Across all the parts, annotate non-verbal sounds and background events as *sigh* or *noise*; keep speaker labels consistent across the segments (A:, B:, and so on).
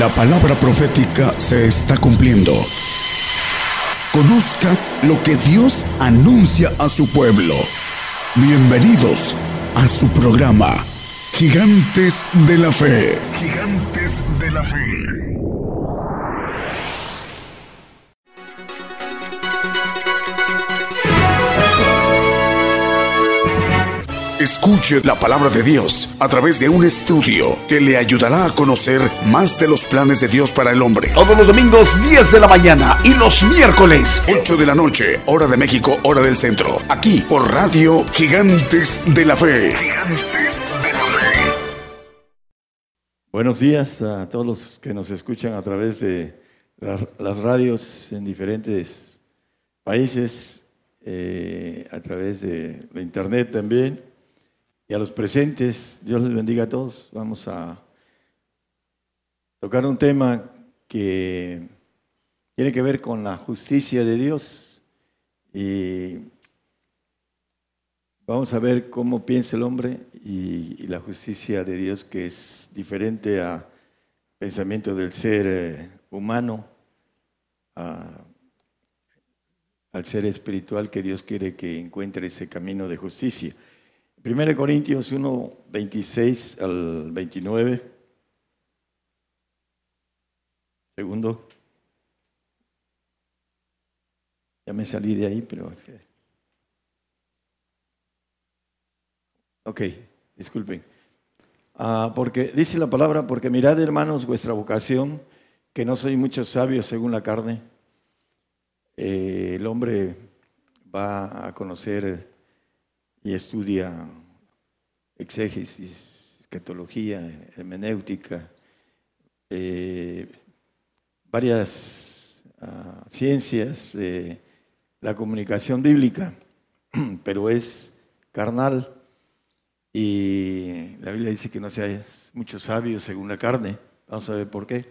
A: La palabra profética se está cumpliendo. Conozca lo que Dios anuncia a su pueblo. Bienvenidos a su programa, Gigantes de la Fe. Gigantes de la Fe. Escuche la palabra de Dios a través de un estudio que le ayudará a conocer más de los planes de Dios para el hombre.
B: Todos los domingos 10 de la mañana y los miércoles
A: 8 de la noche, hora de México, hora del centro. Aquí por Radio Gigantes de la Fe. Gigantes de la Fe.
C: Buenos días a todos los que nos escuchan a través de las, radios en diferentes países, eh, a través de la internet también y a los presentes, Dios les bendiga a todos. Vamos a tocar un tema que tiene que ver con la justicia de Dios y vamos a ver cómo piensa el hombre y, la justicia de Dios que es diferente al pensamiento del ser eh, humano, al ser espiritual que Dios quiere que encuentre ese camino de justicia. 1 Corintios 1, 26 al 29. Segundo. Ya me salí de ahí, pero... Ok, disculpen. Ah, porque dice la palabra, porque mirad hermanos vuestra vocación, que no soy muchos sabios según la carne. Eh, el hombre va a conocer y estudia exégesis, escatología, hermenéutica, eh, varias ah, ciencias de la comunicación bíblica, *clears throat* pero es carnal y la Biblia dice que no seas muchos sabios según la carne. Vamos a ver por qué.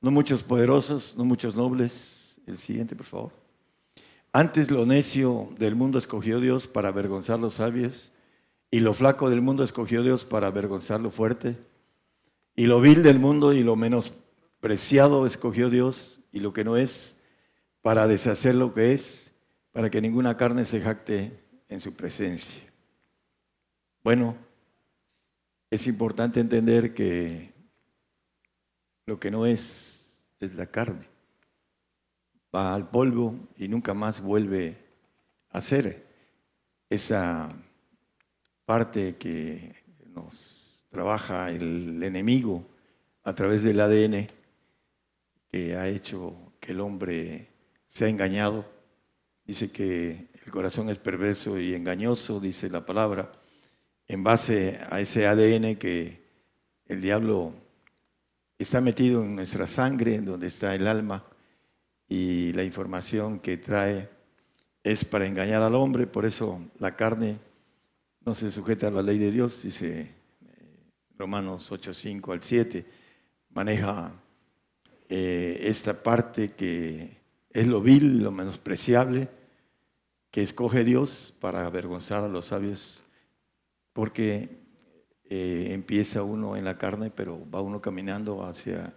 C: No muchos poderosos, no muchos nobles. El siguiente, por favor. Antes lo necio del mundo escogió Dios para avergonzar los sabios, y lo flaco del mundo escogió Dios para avergonzar lo fuerte, y lo vil del mundo y lo menospreciado escogió Dios, y lo que no es, para deshacer lo que es, para que ninguna carne se jacte en su presencia. Bueno, es importante entender que lo que no es es la carne al polvo y nunca más vuelve a ser esa parte que nos trabaja el enemigo a través del ADN que ha hecho que el hombre sea engañado. Dice que el corazón es perverso y engañoso, dice la palabra, en base a ese ADN que el diablo está metido en nuestra sangre, donde está el alma y la información que trae es para engañar al hombre, por eso la carne no se sujeta a la ley de Dios, dice eh, Romanos 8, 5 al 7, maneja eh, esta parte que es lo vil, lo menospreciable, que escoge Dios para avergonzar a los sabios, porque eh, empieza uno en la carne, pero va uno caminando hacia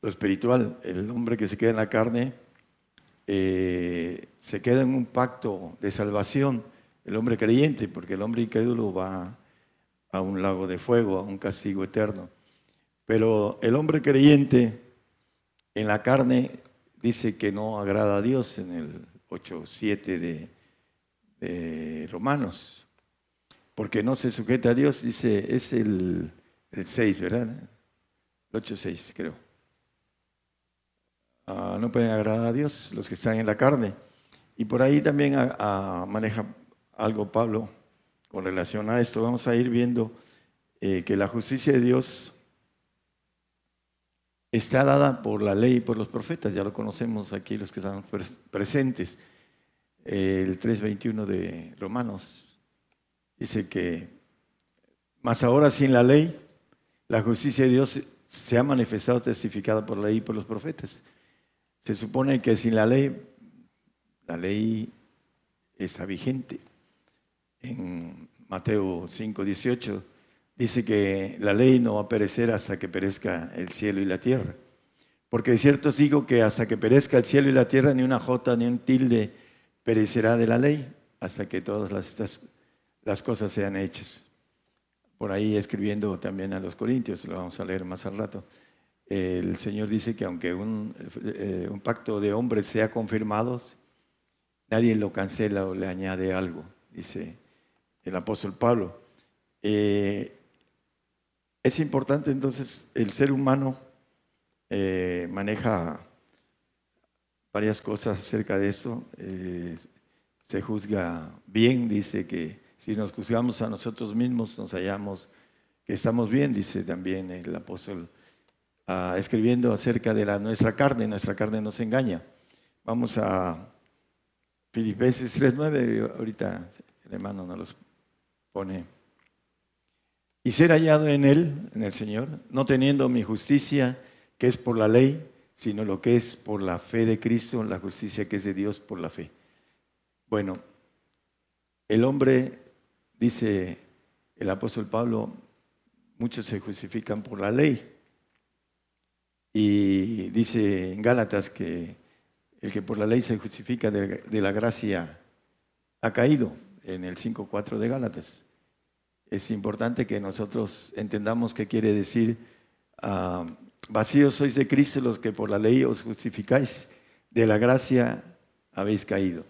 C: lo espiritual. El hombre que se queda en la carne eh, se queda en un pacto de salvación el hombre creyente, porque el hombre incrédulo va a un lago de fuego, a un castigo eterno. Pero el hombre creyente en la carne dice que no agrada a Dios en el 8.7 de, de Romanos, porque no se sujeta a Dios, dice, es el, el 6, ¿verdad? El 8.6 creo. Ah, no pueden agradar a Dios los que están en la carne. Y por ahí también ah, ah, maneja algo Pablo con relación a esto. Vamos a ir viendo eh, que la justicia de Dios está dada por la ley y por los profetas. Ya lo conocemos aquí los que están presentes. el 3.21 de Romanos dice que, más ahora sin la ley, la justicia de Dios se ha manifestado testificada por la ley y por los profetas. Se supone que sin la ley, la ley está vigente. En Mateo 5, 18 dice que la ley no va a perecer hasta que perezca el cielo y la tierra. Porque de cierto os digo que hasta que perezca el cielo y la tierra, ni una jota ni un tilde perecerá de la ley, hasta que todas las, las cosas sean hechas. Por ahí escribiendo también a los Corintios, lo vamos a leer más al rato. El Señor dice que aunque un, eh, un pacto de hombres sea confirmado, nadie lo cancela o le añade algo, dice el apóstol Pablo. Eh, es importante entonces, el ser humano eh, maneja varias cosas acerca de eso. Eh, se juzga bien, dice que si nos juzgamos a nosotros mismos, nos hallamos que estamos bien, dice también el apóstol, ah, escribiendo acerca de la, nuestra carne, nuestra carne nos engaña. Vamos a Filipenses 3.9, ahorita el hermano nos los pone y ser hallado en Él, en el Señor, no teniendo mi justicia, que es por la ley, sino lo que es por la fe de Cristo, la justicia que es de Dios por la fe. Bueno, el hombre, dice el apóstol Pablo, muchos se justifican por la ley. Y dice en Gálatas que el que por la ley se justifica de, la gracia ha caído, en el 5.4 de Gálatas es importante que nosotros entendamos qué quiere decir ah, vacíos sois de Cristo los que por la ley os justificáis, de la gracia habéis caído.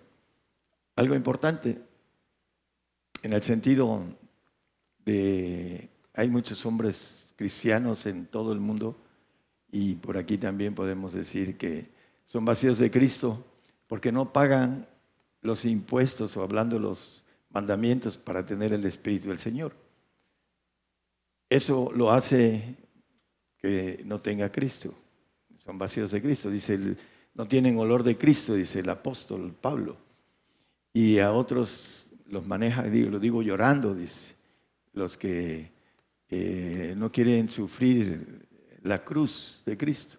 C: Algo importante en el sentido de hay muchos hombres cristianos en todo el mundo y por aquí también podemos decir que son vacíos de Cristo porque no pagan los impuestos o hablando los mandamientos para tener el Espíritu del Señor. Eso lo hace que no tenga Cristo. Son vacíos de Cristo. Dice, no tienen olor de Cristo, dice el apóstol Pablo. Y a otros los maneja, lo digo llorando, dice, los que eh, no quieren sufrir la cruz de Cristo.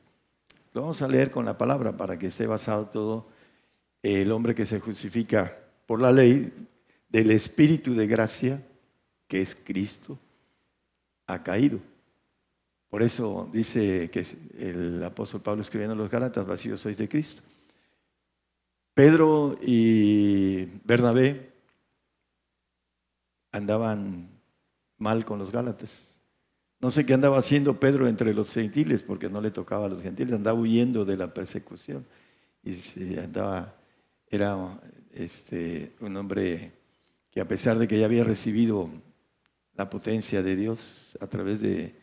C: Lo vamos a leer con la palabra para que esté basado todo el hombre que se justifica por la ley del Espíritu de gracia, que es Cristo, ha caído. Por eso dice que el apóstol Pablo escribiendo a los Gálatas, vacíos sois de Cristo. Pedro y Bernabé andaban mal con los Gálatas. No sé qué andaba haciendo Pedro entre los gentiles, porque no le tocaba a los gentiles, andaba huyendo de la persecución. Y andaba, era este, un hombre que a pesar de que ya había recibido la potencia de Dios a través del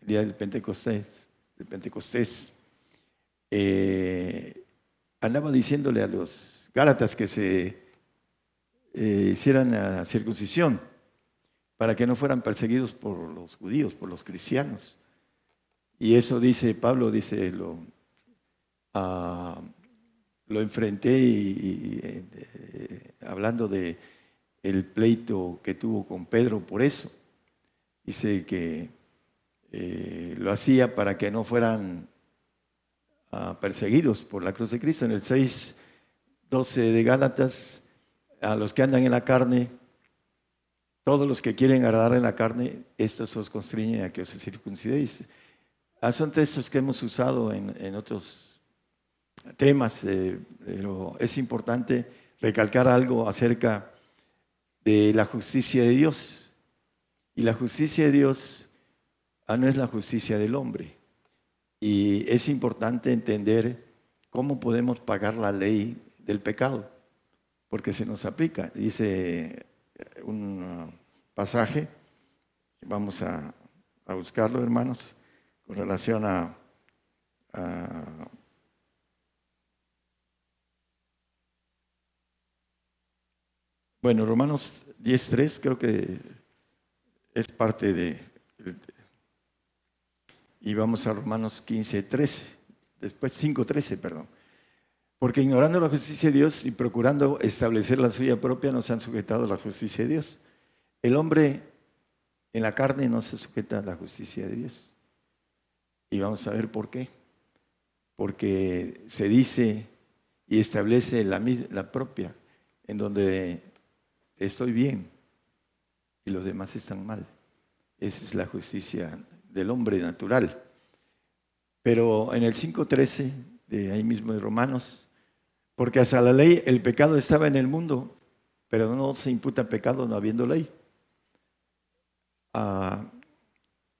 C: día del Pentecostés, del Pentecostés eh, andaba diciéndole a los Gálatas que se eh, hicieran la circuncisión para que no fueran perseguidos por los judíos, por los cristianos. Y eso dice Pablo, dice, lo, ah, enfrenté y, eh, hablando de el pleito que tuvo con Pedro por eso. Dice que eh, lo hacía para que no fueran ah, perseguidos por la cruz de Cristo. En el 6, 12 de Gálatas, a los que andan en la carne, todos los que quieren agradar en la carne, estos os constriñen a que os circuncidéis. Ah, son textos que hemos usado en, otros temas, eh, pero es importante recalcar algo acerca de la justicia de Dios. Y la justicia de Dios ah, no es la justicia del hombre. Y es importante entender cómo podemos pagar la ley del pecado, porque se nos aplica. Dice un pasaje, vamos a, buscarlo, hermanos, con relación a Bueno, Romanos 10.3 creo que es parte de... Y vamos a Romanos 15.13, después 5.13, perdón. Porque ignorando la justicia de Dios y procurando establecer la suya propia, no se han sujetado a la justicia de Dios. El hombre en la carne no se sujeta a la justicia de Dios. Y vamos a ver por qué. Porque se dice y establece la, propia, en donde estoy bien y los demás están mal. Esa es la justicia del hombre natural. Pero en el 5.13 de ahí mismo de Romanos, porque hasta la ley el pecado estaba en el mundo, pero no se imputa pecado no habiendo ley. Ah,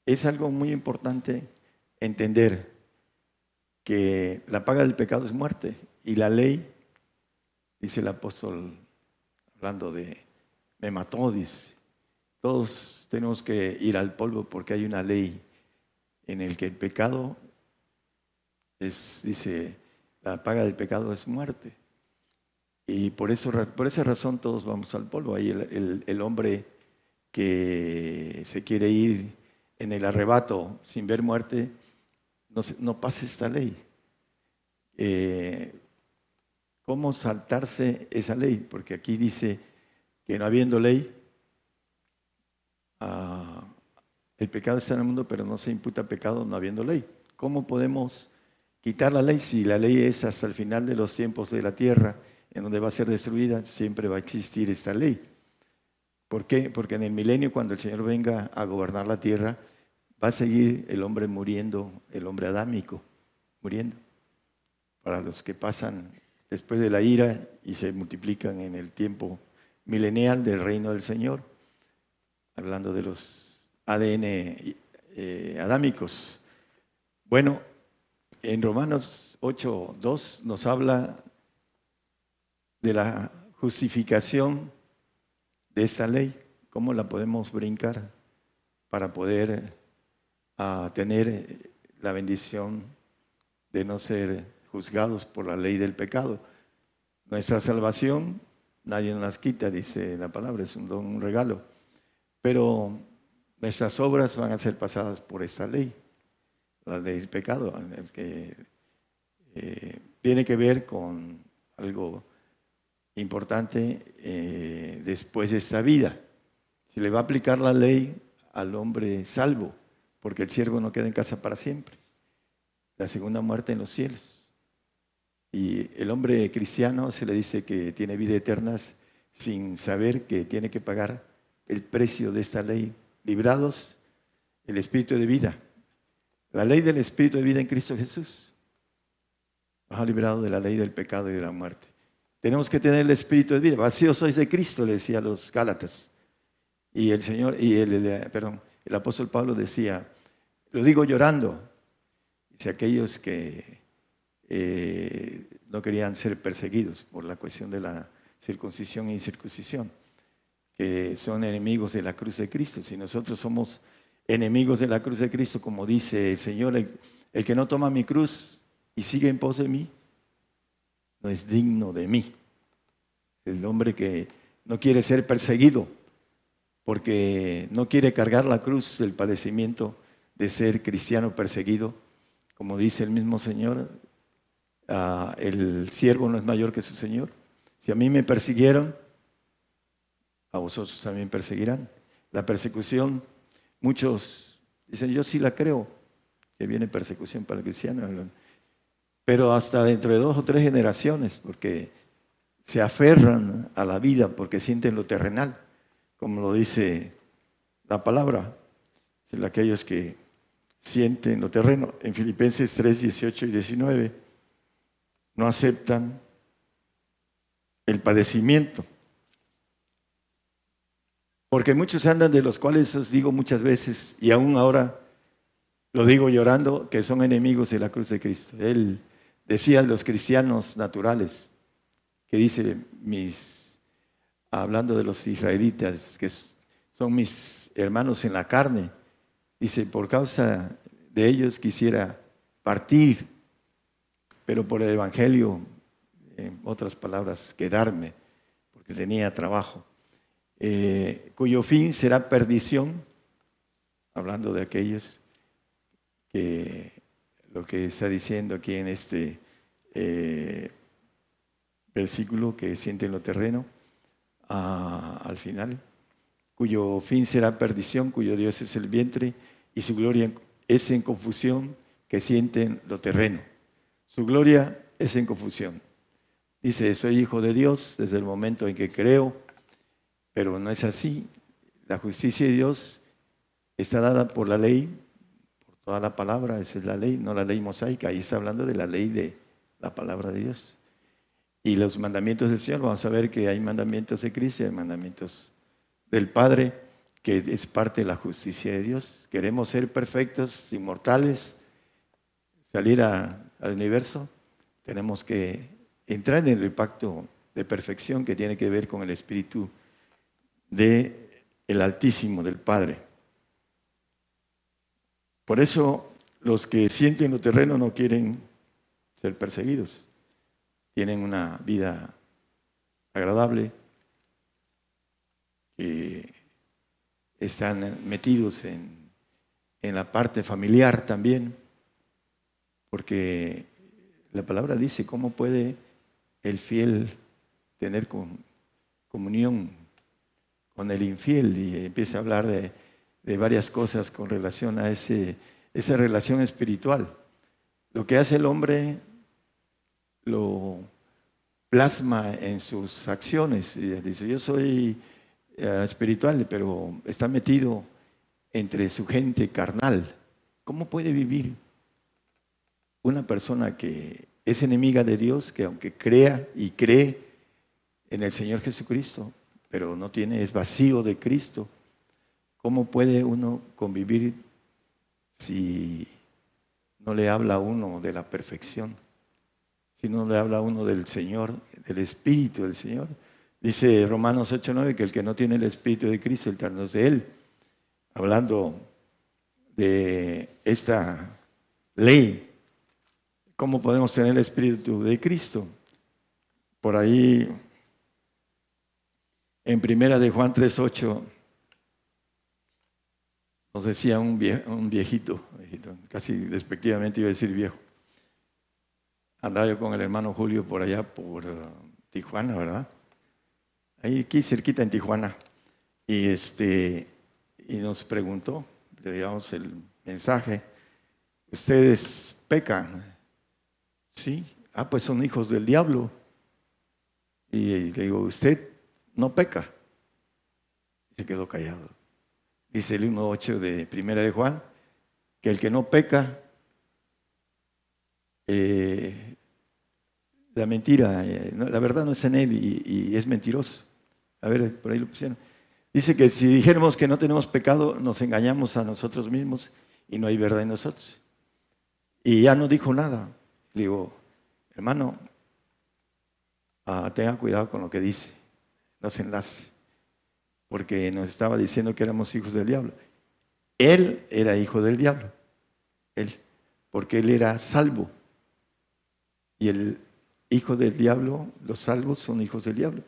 C: es algo muy importante entender que la paga del pecado es muerte y la ley, dice el apóstol, hablando de, me mató, dice, todos tenemos que ir al polvo porque hay una ley en el que el pecado es, dice, la paga del pecado es muerte. Y por, eso, por esa razón todos vamos al polvo. Ahí el, hombre que se quiere ir en el arrebato sin ver muerte, no, pasa esta ley. Eh, ¿Cómo saltarse esa ley? Porque aquí dice que no habiendo ley, ah, el pecado está en el mundo, pero no se imputa pecado no habiendo ley. ¿Cómo podemos quitar la ley si la ley es hasta el final de los tiempos de la tierra, en donde va a ser destruida? Siempre va a existir esta ley. ¿Por qué? Porque en el milenio, cuando el Señor venga a gobernar la tierra, va a seguir el hombre muriendo, el hombre adámico, muriendo. Para los que pasan después de la ira y se multiplican en el tiempo milenial del reino del Señor, hablando de los ADN eh, adámicos. Bueno, en Romanos 8, 2 nos habla de la justificación de esa ley, cómo la podemos brincar para poder ah, tener la bendición de no ser juzgados por la ley del pecado. Nuestra salvación nadie nos las quita, dice la palabra, es un don, un regalo. Pero nuestras obras van a ser pasadas por esta ley, la ley del pecado, que eh, tiene que ver con algo importante eh, después de esta vida. Se le va a aplicar la ley al hombre salvo, porque el siervo no queda en casa para siempre. La segunda muerte en los cielos. Y el hombre cristiano se le dice que tiene vida eterna sin saber que tiene que pagar el precio de esta ley librados el espíritu de vida. La ley del espíritu de vida en Cristo Jesús nos ha librado de la ley del pecado y de la muerte. Tenemos que tener el espíritu de vida. Vacíos sois de Cristo, le decía a los Gálatas. Y el Señor, y el, perdón, el apóstol Pablo decía, lo digo llorando, dice aquellos que eh, no querían ser perseguidos por la cuestión de la circuncisión e incircuncisión que son enemigos de la cruz de Cristo. Si nosotros somos enemigos de la cruz de Cristo, como dice el Señor, el, que no toma mi cruz y sigue en pos de mí, no es digno de mí. El hombre que no quiere ser perseguido porque no quiere cargar la cruz del padecimiento de ser cristiano perseguido, como dice el mismo Señor, ah, el siervo no es mayor que su Señor. Si a mí me persiguieron, a vosotros también perseguirán. La persecución, muchos dicen, yo sí la creo, que viene persecución para el cristiano, pero hasta dentro de dos o tres generaciones, porque se aferran a la vida, porque sienten lo terrenal, como lo dice la palabra, aquellos que sienten lo terreno. En Filipenses 3, 18 y 19, no aceptan el padecimiento porque muchos andan de los cuales os digo muchas veces, y aún ahora lo digo llorando, que son enemigos de la cruz de Cristo. Él decía a los cristianos naturales, que dice mis, hablando de los israelitas, que son mis hermanos en la carne, dice, por causa de ellos quisiera partir, pero por el Evangelio, en otras palabras, quedarme, porque tenía trabajo. Eh, cuyo fin será perdición, hablando de aquellos que lo que está diciendo aquí en este eh, versículo que sienten lo terreno, al final, cuyo fin será perdición, cuyo Dios es el vientre y su gloria es en confusión que sienten lo terreno. Su gloria es en confusión. Dice, soy hijo de Dios desde el momento en que creo pero no es así. La justicia de Dios está dada por la ley, por toda la palabra, esa es la ley, no la ley mosaica, ahí está hablando de la ley de la palabra de Dios. Y los mandamientos del Señor, vamos a ver que hay mandamientos de Cristo hay mandamientos del Padre, que es parte de la justicia de Dios. Queremos ser perfectos, inmortales, salir al universo, tenemos que entrar en el pacto de perfección que tiene que ver con el Espíritu de el Altísimo, del Padre. Por eso los que sienten lo terreno no quieren ser perseguidos. Tienen una vida agradable, que están metidos en, en la parte familiar también, porque la palabra dice cómo puede el fiel tener comunión con el infiel y empieza a hablar de, varias cosas con relación a ese, esa relación espiritual. Lo que hace el hombre lo plasma en sus acciones. dice, yo soy eh, espiritual, pero está metido entre su gente carnal. ¿Cómo puede vivir una persona que es enemiga de Dios, que aunque crea y cree en el Señor Jesucristo, pero no tiene, es vacío de Cristo. ¿Cómo puede uno convivir si no le habla a uno de la perfección? Si no le habla a uno del Señor, del Espíritu del Señor. Dice Romanos 8:9 que el que no tiene el Espíritu de Cristo, el tal no es de Él. Hablando de esta ley, ¿cómo podemos tener el Espíritu de Cristo? Por ahí en primera de Juan 3.8 nos decía un, viejito, casi despectivamente iba a decir viejo. Andaba yo con el hermano Julio por allá, por uh, Tijuana, ¿verdad? Ahí aquí cerquita en Tijuana. Y, este, y nos preguntó, le digamos el mensaje, ¿ustedes pecan? Sí, ah, pues son hijos del diablo. Y le digo, ¿usted no peca. Se quedó callado. Dice el 1.8 de Primera de Juan, que el que no peca, eh, la mentira, eh, la verdad no es en él y, es mentiroso. A ver, por ahí lo pusieron. Dice que si dijéramos que no tenemos pecado, nos engañamos a nosotros mismos y no hay verdad en nosotros. Y ya no dijo nada. Le digo, hermano, ah, tenga cuidado con lo que dice nos enlace, porque nos estaba diciendo que éramos hijos del diablo. Él era hijo del diablo, él, porque él era salvo. Y el hijo del diablo, los salvos son hijos del diablo.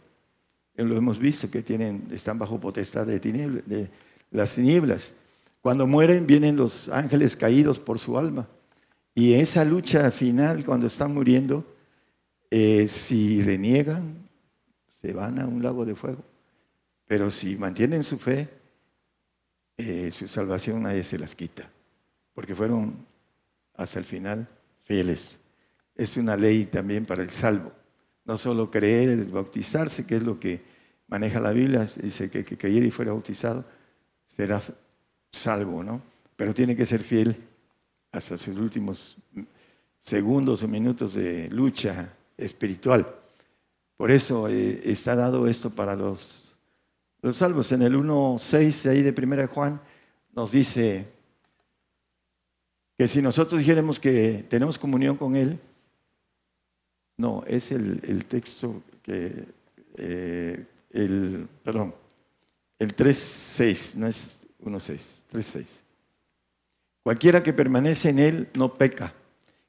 C: Lo hemos visto que tienen, están bajo potestad de, de las tinieblas. Cuando mueren vienen los ángeles caídos por su alma. Y esa lucha final, cuando están muriendo, eh, si reniegan, se van a un lago de fuego. Pero si mantienen su fe, eh, su salvación nadie se las quita, porque fueron hasta el final fieles. Es una ley también para el salvo. No solo creer, es bautizarse, que es lo que maneja la Biblia, dice que que creyera y fuera bautizado será salvo, ¿no? Pero tiene que ser fiel hasta sus últimos segundos o minutos de lucha espiritual. Por eso eh, está dado esto para los, los salvos. En el 1.6 ahí de 1 Juan nos dice que si nosotros dijéramos que tenemos comunión con Él, no, es el, texto que, eh, el, perdón, el 3.6, no es 1.6, 3.6. Cualquiera que permanece en Él no peca.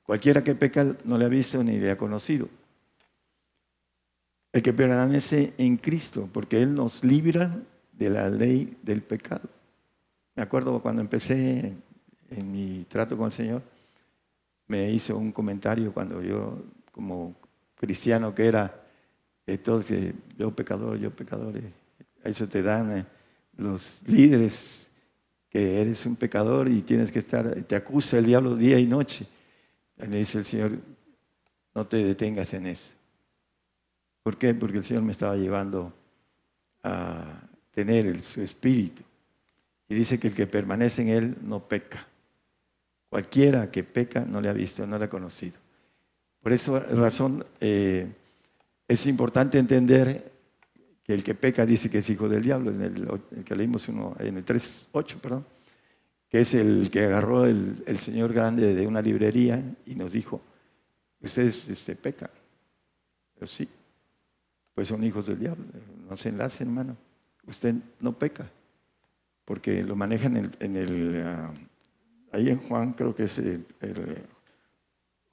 C: Cualquiera que peca no le ha visto ni le ha conocido el que permanece en Cristo, porque Él nos libra de la ley del pecado. Me acuerdo cuando empecé en mi trato con el Señor, me hizo un comentario cuando yo, como cristiano que era, entonces yo pecador, yo pecador, a eso te dan eh, los líderes que eres un pecador y tienes que estar, te acusa el diablo día y noche. Y le dice el Señor, no te detengas en eso. ¿Por qué? Porque el Señor me estaba llevando a tener su espíritu. Y dice que el que permanece en Él no peca. Cualquiera que peca no le ha visto, no le ha conocido. Por esa razón eh, es importante entender que el que peca dice que es hijo del diablo, en el, que leímos uno, en el 3.8, perdón, que es el que agarró el, señor grande de una librería y nos dijo, ustedes este, pecan. Pero sí, pues son hijos del diablo, no se enlace hermano. Usted no peca, porque lo manejan en el, ah, ahí en Juan, creo que es el,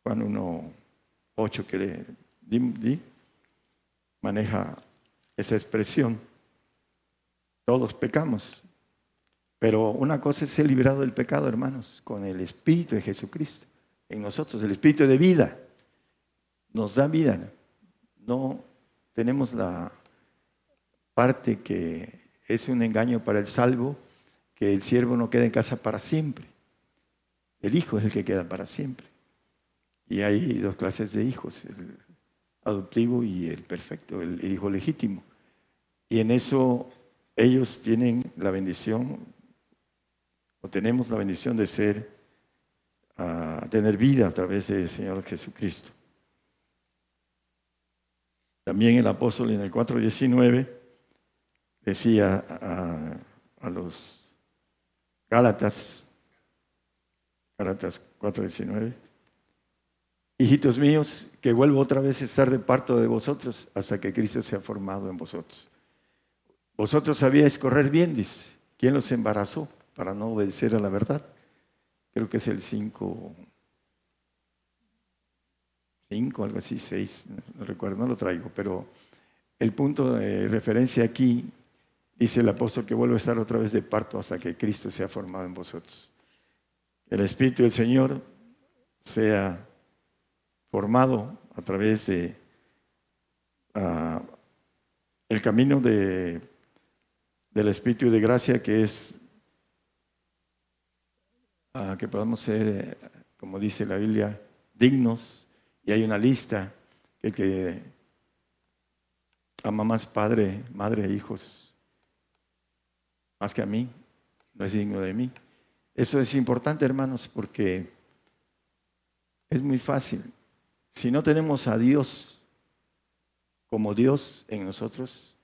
C: Juan 1.8 que le di, maneja esa expresión. Todos pecamos. Pero una cosa es ser liberado del pecado, hermanos, con el Espíritu de Jesucristo en nosotros, el Espíritu de vida. Nos da vida. No tenemos la parte que es un engaño para el salvo, que el siervo no queda en casa para siempre. El hijo es el que queda para siempre. Y hay dos clases de hijos, el adoptivo y el perfecto, el hijo legítimo. Y en eso ellos tienen la bendición, o tenemos la bendición de ser, a tener vida a través del Señor Jesucristo. También el apóstol en el 4.19 decía a, los Gálatas, Gálatas 4.19, hijitos míos, que vuelvo otra vez a estar de parto de vosotros hasta que Cristo sea formado en vosotros. Vosotros sabíais correr bien, dice. ¿Quién los embarazó para no obedecer a la verdad? Creo que es el 5, 5, algo así, 6, no recuerdo, no lo traigo, pero el punto de referencia aquí dice el apóstol que vuelve a estar otra vez de parto hasta que Cristo sea formado en vosotros. El Espíritu del Señor sea formado a través de ah, el camino de del Espíritu de gracia que es ah, que podamos ser, como dice la Biblia, dignos. Y hay una lista que el que ama más padre, madre e hijos, más que a mí, no es digno de mí. Eso es importante, hermanos, porque es muy fácil. Si no tenemos a Dios como Dios en nosotros,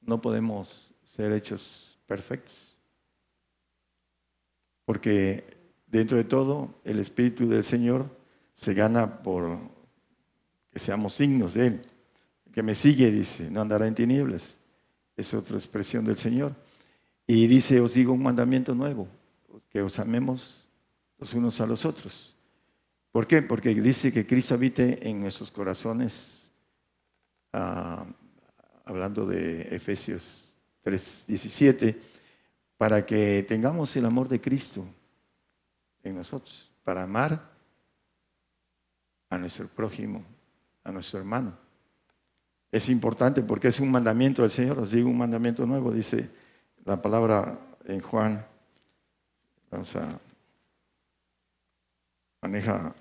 C: no podemos ser hechos perfectos. Porque dentro de todo, el Espíritu del Señor se gana por que seamos signos de Él. El que me sigue, dice, no andará en tinieblas. Es otra expresión del Señor. Y dice, os digo un mandamiento nuevo, que os amemos los unos a los otros. ¿Por qué? Porque dice que Cristo habite en nuestros corazones, ah, hablando de Efesios 3.17, para que tengamos el amor de Cristo en nosotros, para amar a nuestro prójimo, a nuestro hermano. Es importante porque es un mandamiento del Señor, os digo un mandamiento nuevo, dice la palabra en Juan, vamos a maneja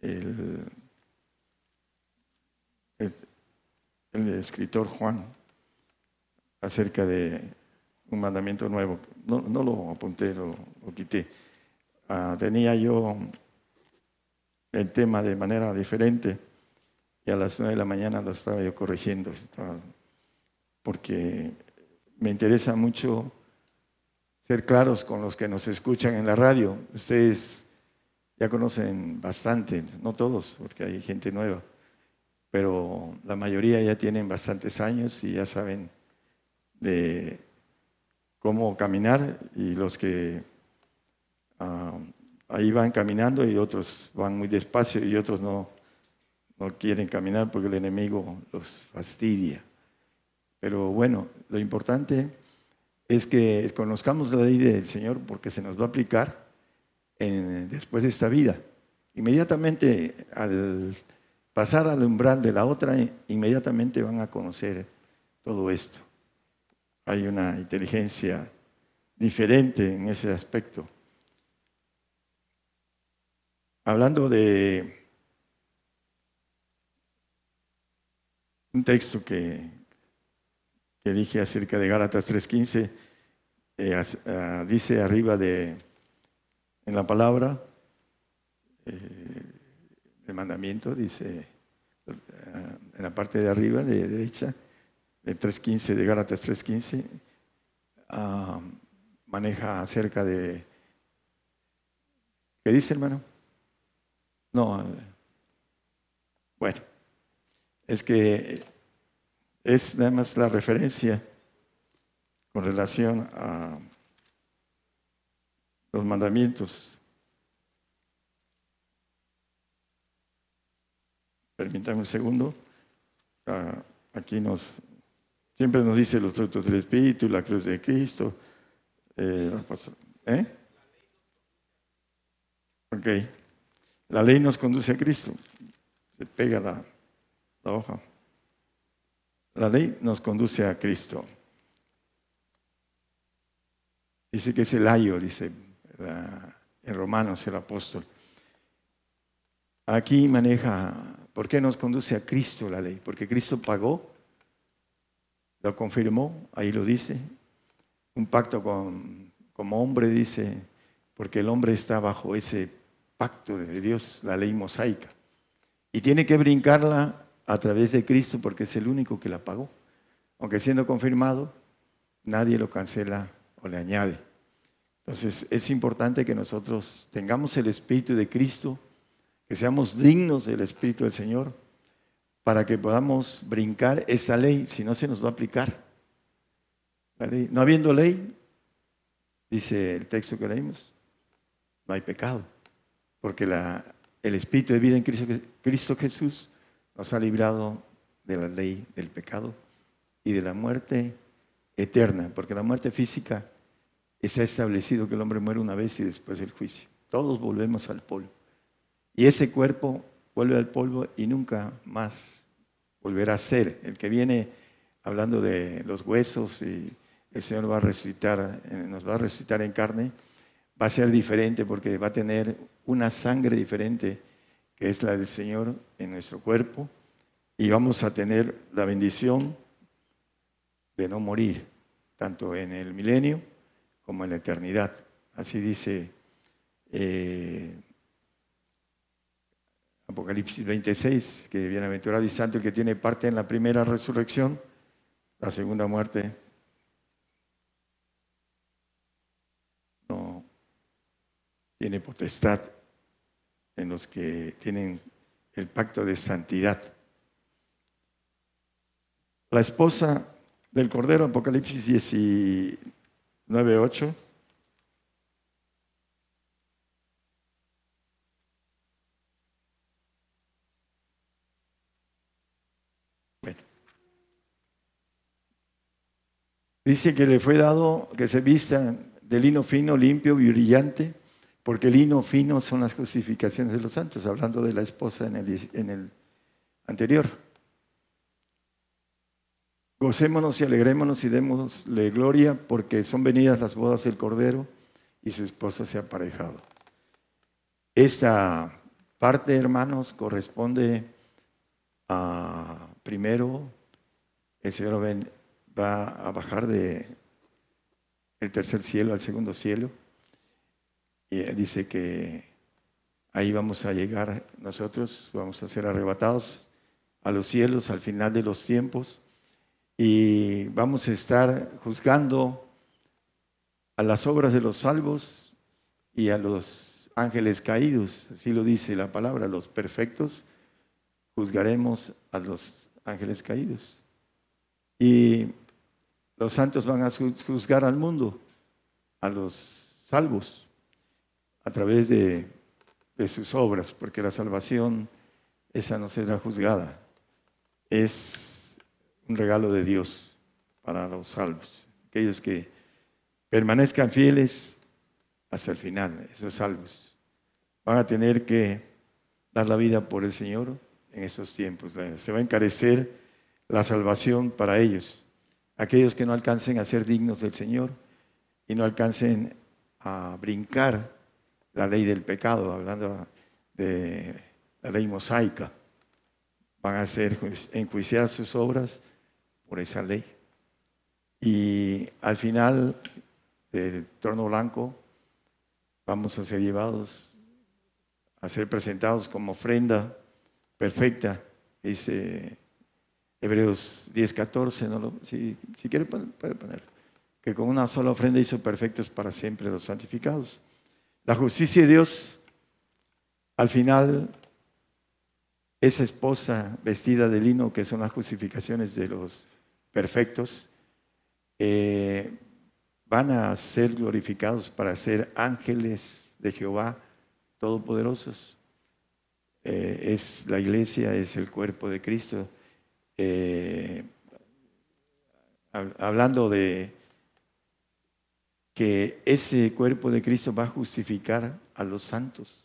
C: el, el escritor Juan acerca de un mandamiento nuevo. No, lo apunté, lo, quité. Ah, tenía yo el tema de manera diferente y a las nueve de la mañana lo estaba yo corrigiendo, porque me interesa mucho ser claros con los que nos escuchan en la radio. Ustedes ya conocen bastante, no todos, porque hay gente nueva, pero la mayoría ya tienen bastantes años y ya saben de cómo caminar y los que ah, ahí van caminando y otros van muy despacio y otros no, no quieren caminar porque el enemigo los fastidia. Pero bueno, lo importante es que conozcamos la ley del Señor porque se nos va a aplicar después de esta vida. Inmediatamente al pasar al umbral de la otra, inmediatamente van a conocer todo esto hay una inteligencia diferente en ese aspecto. Hablando de un texto que, que dije acerca de Gálatas 3.15, eh, ah, dice arriba de en la palabra, eh, el mandamiento dice eh, en la parte de arriba, de derecha, de 3.15, de Gálatas 3.15, ah, maneja acerca de... ¿Qué dice, hermano? No, eh, bueno, es que es nada más la referencia con relación a los mandamientos. Permítanme un segundo. Ah, aquí nos siempre nos dice los frutos del Espíritu, la cruz de Cristo. Eh, ¿eh? Ok. La ley nos conduce a Cristo. Se pega la, hoja. La ley nos conduce a Cristo. Dice que es el ayo, dice en Romanos el apóstol. Aquí maneja, ¿por qué nos conduce a Cristo la ley? Porque Cristo pagó, lo confirmó, ahí lo dice, un pacto con, como hombre, dice, porque el hombre está bajo ese pacto de Dios, la ley mosaica. Y tiene que brincarla a través de Cristo porque es el único que la pagó. Aunque siendo confirmado, nadie lo cancela o le añade. Entonces es importante que nosotros tengamos el Espíritu de Cristo, que seamos dignos del Espíritu del Señor, para que podamos brincar esta ley, si no se nos va a aplicar. No habiendo ley, dice el texto que leímos, no hay pecado, porque la, el Espíritu de vida en Cristo, Cristo Jesús nos ha librado de la ley del pecado y de la muerte eterna, porque la muerte física se ha establecido que el hombre muere una vez y después el juicio. Todos volvemos al polvo. Y ese cuerpo vuelve al polvo y nunca más volverá a ser. El que viene hablando de los huesos y el Señor va a resucitar, eh, nos va a resucitar en carne, va a ser diferente porque va a tener una sangre diferente que es la del Señor en nuestro cuerpo y vamos a tener la bendición de no morir, tanto en el milenio como en la eternidad. Así dice eh, Apocalipsis 26, que bienaventurado y santo que tiene parte en la primera resurrección, la segunda muerte no tiene potestad en los que tienen el pacto de santidad. La esposa del Cordero, Apocalipsis 19, 8. Dice que le fue dado que se vista de lino fino, limpio y brillante, porque el lino fino son las justificaciones de los santos, hablando de la esposa en el, en el anterior. Gocémonos y alegrémonos y démosle gloria, porque son venidas las bodas del Cordero y su esposa se ha aparejado. Esta parte, hermanos, corresponde a, primero, el Señor va a bajar de el tercer cielo al segundo cielo y dice que ahí vamos a llegar nosotros, vamos a ser arrebatados a los cielos al final de los tiempos. Y vamos a estar juzgando a las obras de los salvos y a los ángeles caídos, así lo dice la palabra, los perfectos, juzgaremos a los ángeles caídos. Y los santos van a juzgar al mundo, a los salvos a través de, sus obras, porque la salvación, esa no será juzgada, es un regalo de Dios para los salvos, aquellos que permanezcan fieles hasta el final, esos salvos. Van a tener que dar la vida por el Señor en esos tiempos. Se va a encarecer la salvación para ellos. Aquellos que no alcancen a ser dignos del Señor y no alcancen a brincar la ley del pecado, hablando de la ley mosaica. Van a ser enjuiciadas sus obras por esa ley. Y al final del trono blanco vamos a ser llevados a ser presentados como ofrenda perfecta, dice Hebreos 10, 14, ¿no? si, si quiere puede poner, que con una sola ofrenda hizo perfectos para siempre los santificados. La justicia de Dios, al final, esa esposa vestida de lino, que son las justificaciones de los perfectos, eh, van a ser glorificados para ser ángeles de Jehová todopoderosos. Eh, es la iglesia, es el cuerpo de Cristo. Eh, hablando de que ese cuerpo de Cristo va a justificar a los santos,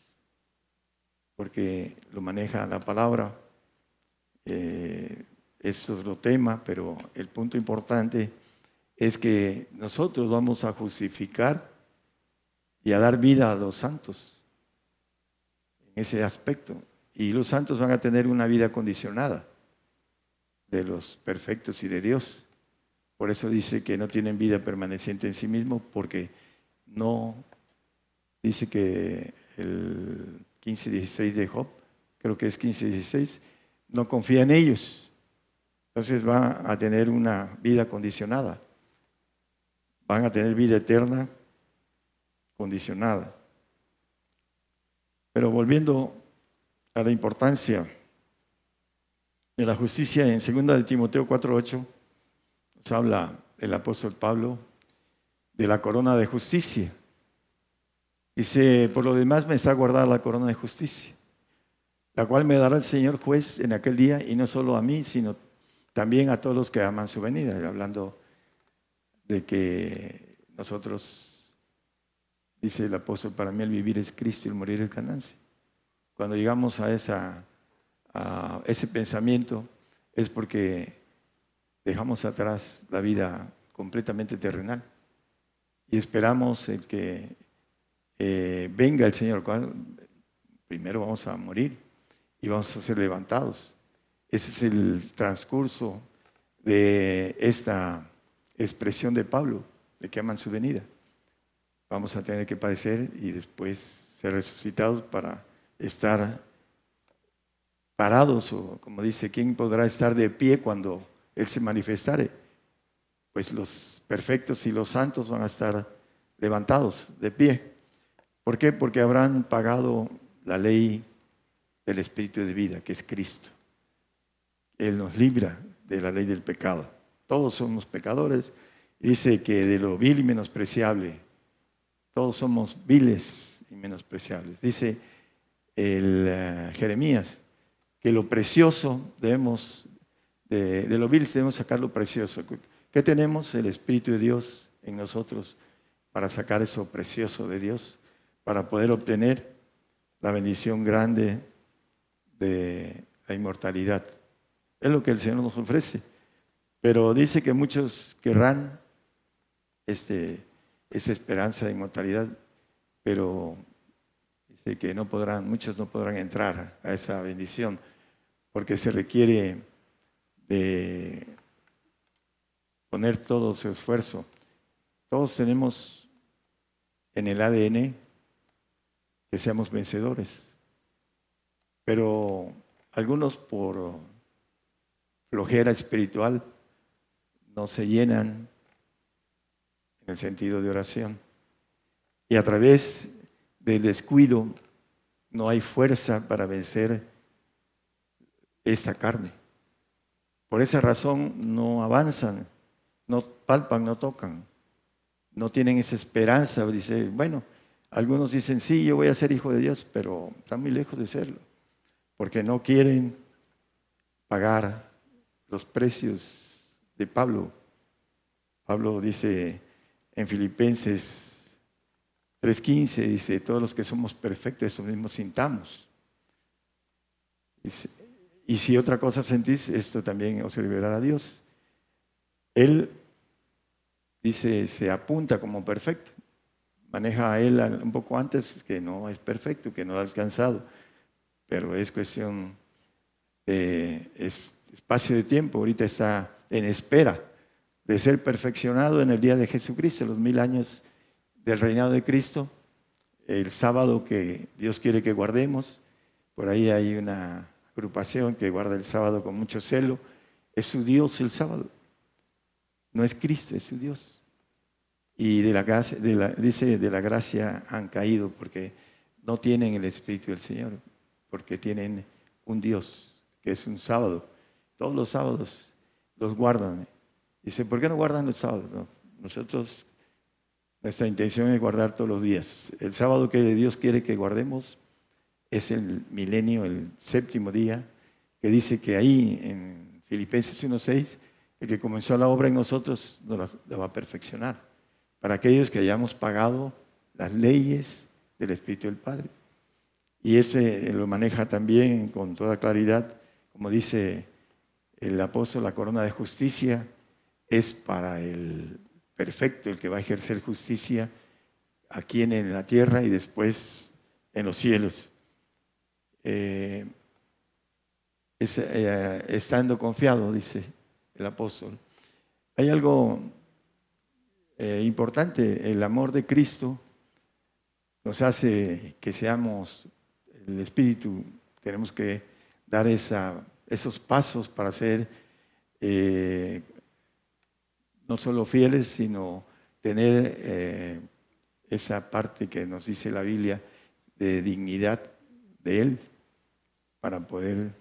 C: porque lo maneja la palabra. Eh, eso es lo tema, pero el punto importante es que nosotros vamos a justificar y a dar vida a los santos en ese aspecto. Y los santos van a tener una vida condicionada de los perfectos y de Dios. Por eso dice que no tienen vida permaneciente en sí mismos, porque no, dice que el 15-16 de Job, creo que es 15-16, no confía en ellos. Entonces van a tener una vida condicionada van a tener vida eterna condicionada. Pero volviendo a la importancia de la justicia en 2 de Timoteo 4:8 habla el apóstol Pablo de la corona de justicia. Dice, por lo demás me está guardada la corona de justicia, la cual me dará el Señor juez en aquel día, y no solo a mí, sino también a todos los que aman su venida, hablando de que nosotros, dice el apóstol, para mí el vivir es Cristo y el morir es ganancia. Cuando llegamos a, esa, a ese pensamiento es porque dejamos atrás la vida completamente terrenal y esperamos el que eh, venga el Señor, primero vamos a morir y vamos a ser levantados. Ese es el transcurso de esta expresión de Pablo, de que aman su venida. Vamos a tener que padecer y después ser resucitados para estar parados, o como dice, ¿quién podrá estar de pie cuando Él se manifestare? Pues los perfectos y los santos van a estar levantados de pie. ¿Por qué? Porque habrán pagado la ley del Espíritu de vida, que es Cristo. Él nos libra de la ley del pecado. Todos somos pecadores. Dice que de lo vil y menospreciable, todos somos viles y menospreciables. Dice el eh, Jeremías que lo precioso debemos, de, de lo vil debemos sacar lo precioso. ¿Qué tenemos? El Espíritu de Dios en nosotros para sacar eso precioso de Dios, para poder obtener la bendición grande de la inmortalidad. Es lo que el Señor nos ofrece. Pero dice que muchos querrán este, esa esperanza de inmortalidad, pero dice que no podrán, muchos no podrán entrar a esa bendición, porque se requiere de poner todo su esfuerzo. Todos tenemos en el ADN que seamos vencedores, pero algunos por flojera espiritual no se llenan en el sentido de oración. Y a través del descuido no hay fuerza para vencer esta carne. Por esa razón no avanzan, no palpan, no tocan, no tienen esa esperanza. Dice, bueno, algunos dicen, sí, yo voy a ser hijo de Dios, pero están muy lejos de serlo, porque no quieren pagar los precios de Pablo. Pablo dice en Filipenses 3:15, dice, todos los que somos perfectos, eso mismo sintamos. Y si otra cosa sentís, esto también os liberará a Dios. Él dice, se apunta como perfecto. Maneja a él un poco antes que no es perfecto, que no ha alcanzado, pero es cuestión de espacio de tiempo. Ahorita está en espera de ser perfeccionado en el día de Jesucristo, los mil años del reinado de Cristo. el sábado que Dios quiere que guardemos. Por ahí hay una agrupación que guarda el sábado con mucho celo. Es su Dios el sábado. No es Cristo, es su Dios. Y de la, de dice, de la gracia han caído porque no tienen el Espíritu del Señor, porque tienen un Dios, que es un sábado. Todos los sábados los guardan. Dice, ¿por qué no guardan los sábados? nosotros, nuestra intención es guardar todos los días. El sábado que Dios quiere que guardemos es el milenio, el séptimo día, que dice que ahí en Filipenses 1.6, el que comenzó la obra en nosotros nos la va a perfeccionar para aquellos que hayamos pagado las leyes del Espíritu del Padre. Y ese lo maneja también con toda claridad, como dice el apóstol, la corona de justicia es para el perfecto, el que va a ejercer justicia aquí en la tierra y después en los cielos. Eh, eh, estando confiado, dice el apóstol. Hay algo eh, importante, el amor de Cristo nos hace que seamos el Espíritu, tenemos que dar esos pasos para ser no solo fieles, sino tener esa parte que nos dice la Biblia de dignidad de Él para poder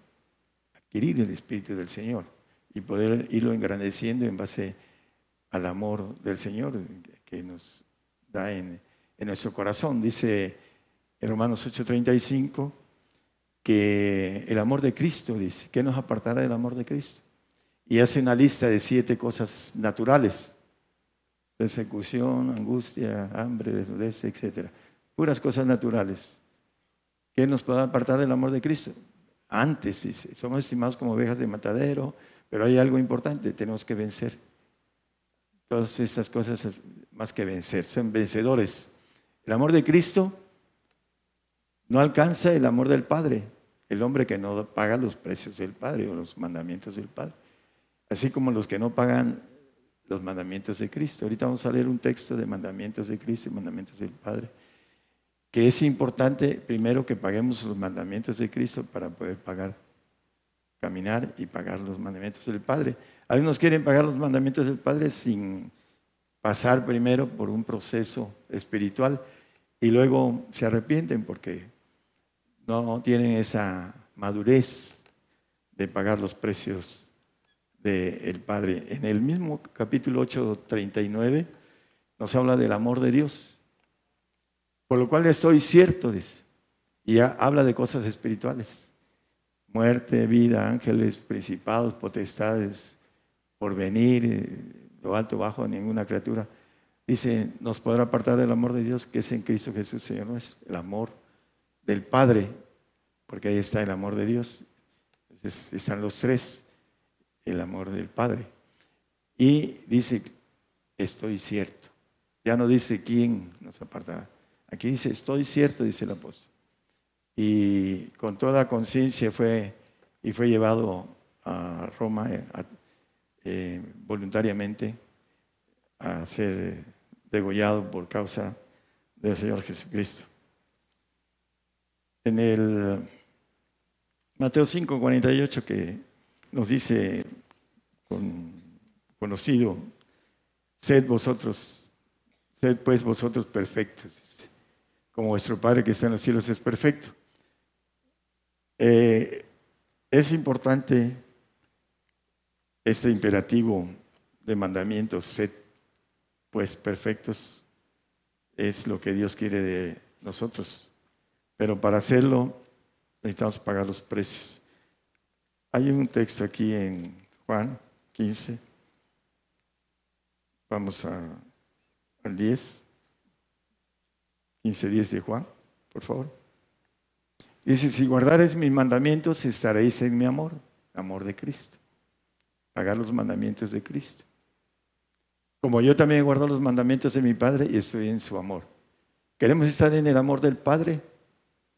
C: adquirir el Espíritu del Señor y poder irlo engrandeciendo en base al amor del Señor que nos da en, nuestro corazón. Dice en Romanos 8:35 que el amor de Cristo, dice, ¿qué nos apartará del amor de Cristo? Y hace una lista de siete cosas naturales. Persecución, angustia, hambre, desnudez, etc. Puras cosas naturales. ¿Qué nos puede apartar del amor de Cristo? Antes, somos estimados como ovejas de matadero, pero hay algo importante, tenemos que vencer Todas estas cosas más que vencer, son vencedores. El amor de Cristo no alcanza el amor del Padre, el hombre que no paga los precios del Padre o los mandamientos del Padre, así como los que no pagan los mandamientos de Cristo. Ahorita vamos a leer un texto de mandamientos de Cristo y mandamientos del Padre, es importante primero que paguemos los mandamientos de Cristo para poder pagar, caminar y pagar los mandamientos del Padre. Algunos quieren pagar los mandamientos del Padre sin pasar primero por un proceso espiritual y luego se arrepienten porque no tienen esa madurez de pagar los precios del Padre. En el mismo capítulo 8:39 nos habla del amor de Dios, por lo cual estoy cierto, dice, y habla de cosas espirituales, muerte, vida, ángeles, principados, potestades, por venir, eh, lo alto, bajo, ninguna criatura. Dice, nos podrá apartar del amor de Dios que es en Cristo Jesús, Señor nuestro, el amor del Padre, porque ahí está el amor de Dios. están los tres, el amor del Padre. Y dice, estoy cierto. Ya no dice quién nos apartará. Aquí dice, estoy cierto, dice el apóstol. Y con toda conciencia fue, y fue llevado a Roma, eh, eh, voluntariamente a ser degollado por causa del Señor Jesucristo. En el Mateo 5, 48, que nos dice con conocido, sed vosotros, sed pues vosotros perfectos, como vuestro Padre que está en los cielos es perfecto. Eh, es importante este imperativo de mandamientos, sed pues perfectos, es lo que Dios quiere de nosotros. Pero para hacerlo necesitamos pagar los precios. Hay un texto aquí en Juan 15. Vamos a, al 10. 15, 10 de Juan, por favor. Dice, si guardares mis mandamientos, estaréis en mi amor, amor de Cristo pagar los mandamientos de Cristo. Como yo también guardo los mandamientos de mi Padre y estoy en su amor. ¿Queremos estar en el amor del Padre?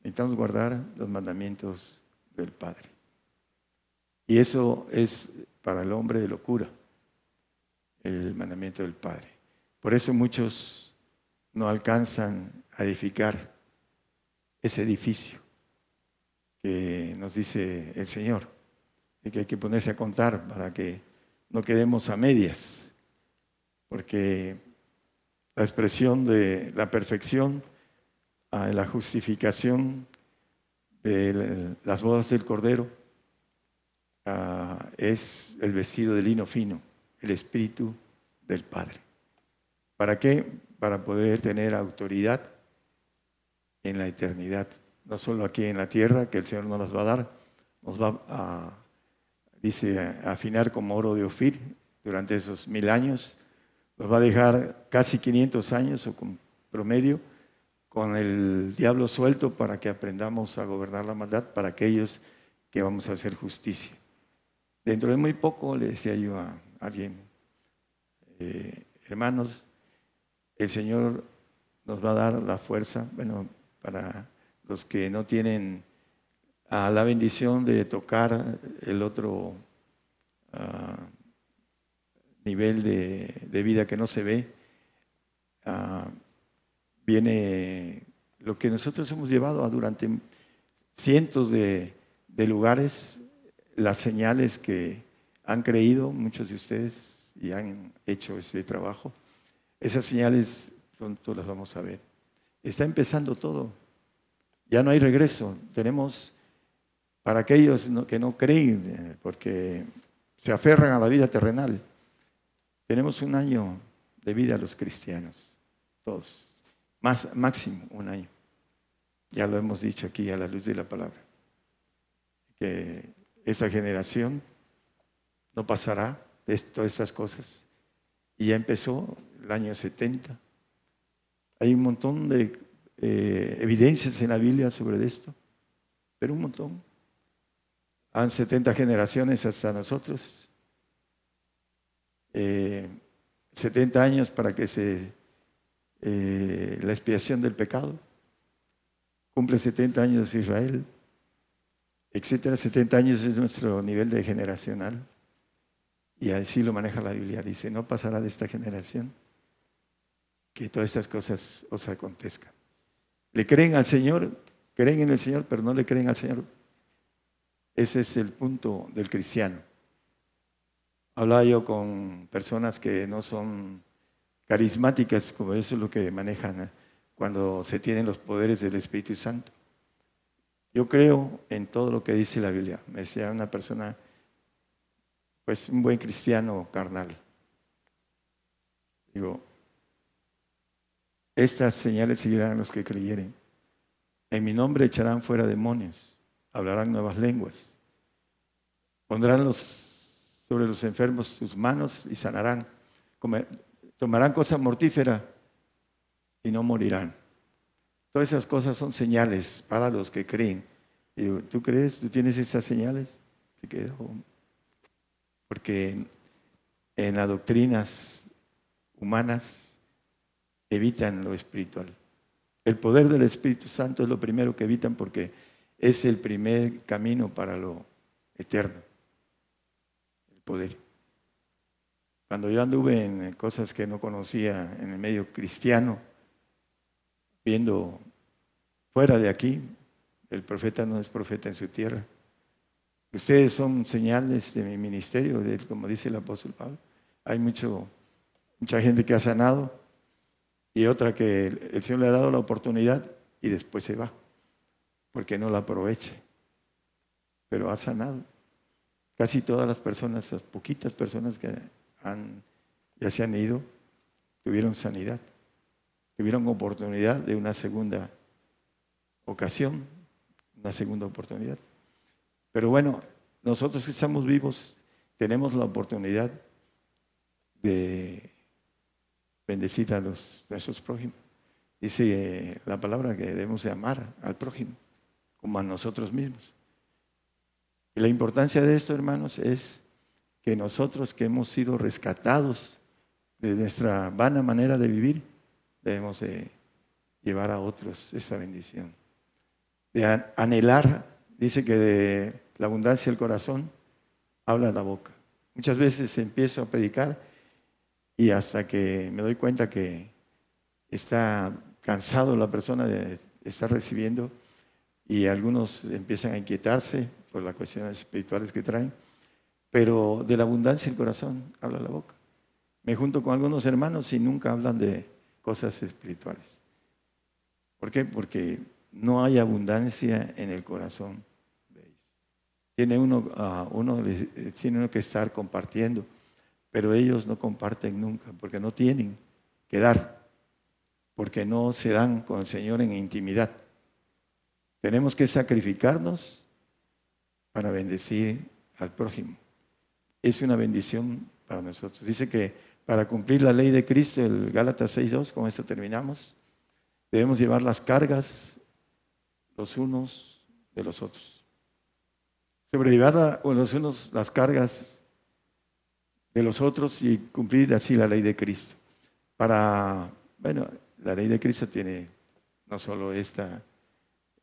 C: Necesitamos guardar los mandamientos del Padre. Y eso es para el hombre de locura, el mandamiento del Padre. Por eso muchos no alcanzan a edificar ese edificio que nos dice el Señor, y que hay que ponerse a contar para que no quedemos a medias, porque la expresión de la perfección, la justificación de las bodas del Cordero, es el vestido de lino fino, el Espíritu del Padre. ¿Para qué? Para poder tener autoridad en la eternidad, no solo aquí en la tierra, que el Señor nos las va a dar, nos va a, dice, afinar como oro de Ofir durante esos mil años, nos va a dejar casi 500 años o con promedio con el diablo suelto para que aprendamos a gobernar la maldad para aquellos que vamos a hacer justicia. Dentro de muy poco le decía yo a alguien, eh, hermanos, el Señor nos va a dar la fuerza, bueno, para los que no tienen ah, la bendición de tocar el otro ah, nivel de, vida que no se ve, ah, viene lo que nosotros hemos llevado durante cientos de, de lugares, las señales que han creído muchos de ustedes y han hecho ese trabajo. Esas señales pronto las vamos a ver. Está empezando todo. Ya no hay regreso. Tenemos, para aquellos que no creen, eh, porque se aferran a la vida terrenal, tenemos un año de vida los cristianos, todos. Más, máximo un año. Ya lo hemos dicho aquí a la luz de la palabra. Que esa generación no pasará de todas estas cosas. Y ya empezó el año 70 hay un montón de eh, evidencias en la Biblia sobre esto, pero un montón. Han 70 generaciones hasta nosotros. 70 eh, años para que se eh, la expiación del pecado. Cumple 70 años Israel, etcétera. 70 años es nuestro nivel de generacional. Y así lo maneja la Biblia. Dice, no pasará de esta generación que todas estas cosas os acontezcan. Le creen al Señor, creen en el Señor, pero no le creen al Señor. Ese es el punto del cristiano. Hablaba yo con personas que no son carismáticas, como eso es lo que manejan ¿eh? cuando se tienen los poderes del Espíritu Santo. Yo creo en todo lo que dice la Biblia. Me decía una persona, pues un buen cristiano carnal. Digo, estas señales seguirán a los que creyeren. En mi nombre echarán fuera demonios, hablarán nuevas lenguas, pondrán los, sobre los enfermos sus manos y sanarán, tomarán cosas mortíferas y no morirán. Todas esas cosas son señales para los que creen. Y ¿tú crees? ¿Tú tienes esas señales? Porque en las doctrinas humanas evitan lo espiritual. El poder del Espíritu Santo es lo primero que evitan porque es el primer camino para lo eterno. El poder. Cuando yo anduve en cosas que no conocía en el medio cristiano, viendo fuera de aquí, el profeta no es profeta en su tierra. Ustedes son señales de mi ministerio, como dice el apóstol Pablo. Hay mucho, mucha gente que ha sanado, y otra que el Señor le ha dado la oportunidad y después se va, porque no la aproveche. Pero ha sanado. Casi todas las personas, las poquitas personas que han, ya se han ido, tuvieron sanidad, tuvieron oportunidad de una segunda ocasión, una segunda oportunidad. Pero bueno, nosotros que estamos vivos tenemos la oportunidad de bendecir a los, nuestros prójimos. Dice eh, la palabra que debemos de amar al prójimo como a nosotros mismos. Y la importancia de esto, hermanos, es que nosotros que hemos sido rescatados de nuestra vana manera de vivir, debemos de llevar a otros esa bendición. De anhelar, dice que de la abundancia del corazón habla la boca. Muchas veces empiezo a predicar y hasta que me doy cuenta que está cansado la persona de estar recibiendo, y algunos empiezan a inquietarse por las cuestiones espirituales que traen, pero de la abundancia del corazón habla la boca. Me junto con algunos hermanos y nunca hablan de cosas espirituales. ¿Por qué? Porque no hay abundancia en el corazón de ellos. Tiene uno, ah, uno, tiene uno que estar compartiendo, pero ellos no comparten nunca, porque no tienen que dar, porque no se dan con el Señor en intimidad. Tenemos que sacrificarnos para bendecir al prójimo. Es una bendición para nosotros. Dice que para cumplir la ley de Cristo, el Gálatas 6.2, con esto terminamos, debemos llevar las cargas los unos de los otros. Sobrellevar los unos las cargas de los otros y cumplir así la ley de Cristo. Para, bueno, la ley de Cristo tiene no solo esta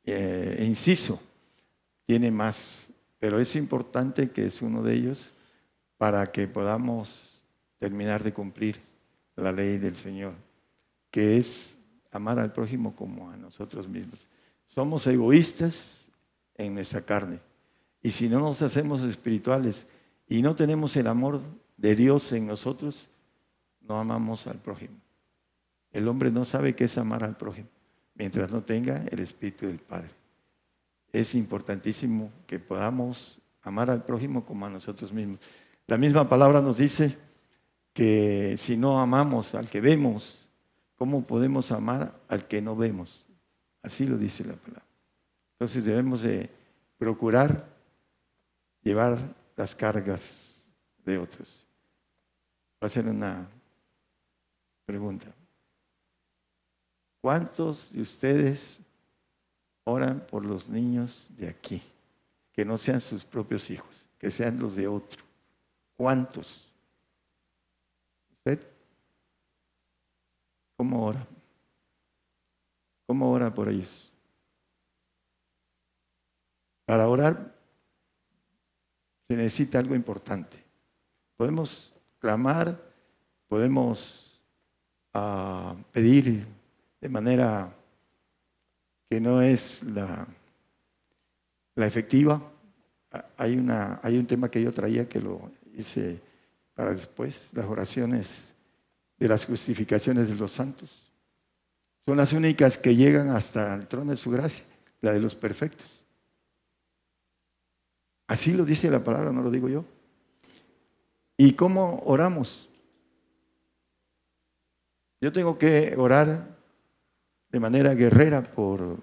C: eh, inciso, tiene más, pero es importante que es uno de ellos para que podamos terminar de cumplir la ley del Señor, que es amar al prójimo como a nosotros mismos. Somos egoístas en nuestra carne. Y si no nos hacemos espirituales y no tenemos el amor de Dios en nosotros, no amamos al prójimo. El hombre no sabe qué es amar al prójimo mientras no tenga el Espíritu del Padre. Es importantísimo que podamos amar al prójimo como a nosotros mismos. La misma palabra nos dice que si no amamos al que vemos, ¿cómo podemos amar al que no vemos? Así lo dice la palabra. Entonces debemos de procurar llevar las cargas de otros. A hacer una pregunta. ¿Cuántos de ustedes oran por los niños de aquí? Que no sean sus propios hijos, que sean los de otro. ¿Cuántos? ¿Usted? ¿Cómo ora? ¿Cómo ora por ellos? Para orar se necesita algo importante. Podemos clamar, podemos ah, pedir de manera que no es la, la efectiva. Hay, una, hay un tema que yo traía que lo hice para después, las oraciones de las justificaciones de los santos. Son las únicas que llegan hasta el trono de su gracia, la de los perfectos. Así lo dice la palabra, no lo digo yo. ¿Y cómo oramos? Yo tengo que orar de manera guerrera por